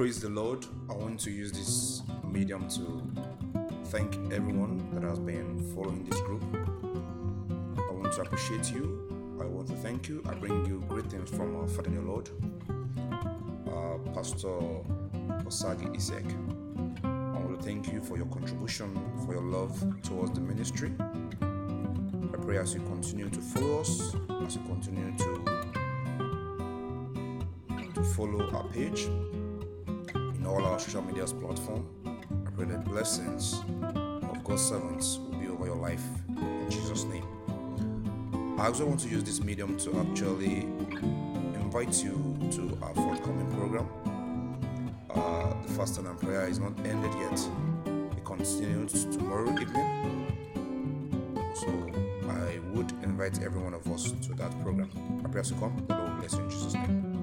Praise the Lord. I want to use this medium to thank everyone that has been following this group. I want to appreciate you. I want to thank you. I bring you greetings from our Father in the Lord, uh, Pastor Osagi Isek. I want to thank you for your contribution, for your love towards the ministry. I pray as you continue to follow us, as you continue to to follow our page all our social media platform. I pray the blessings of God's servants will be over your life in Jesus' name. I also want to use this medium to actually invite you to our forthcoming program. Uh, the fasting and prayer is not ended yet. It continues tomorrow evening. So I would invite every one of us to that program. I pray you come. The Lord bless you in Jesus' name.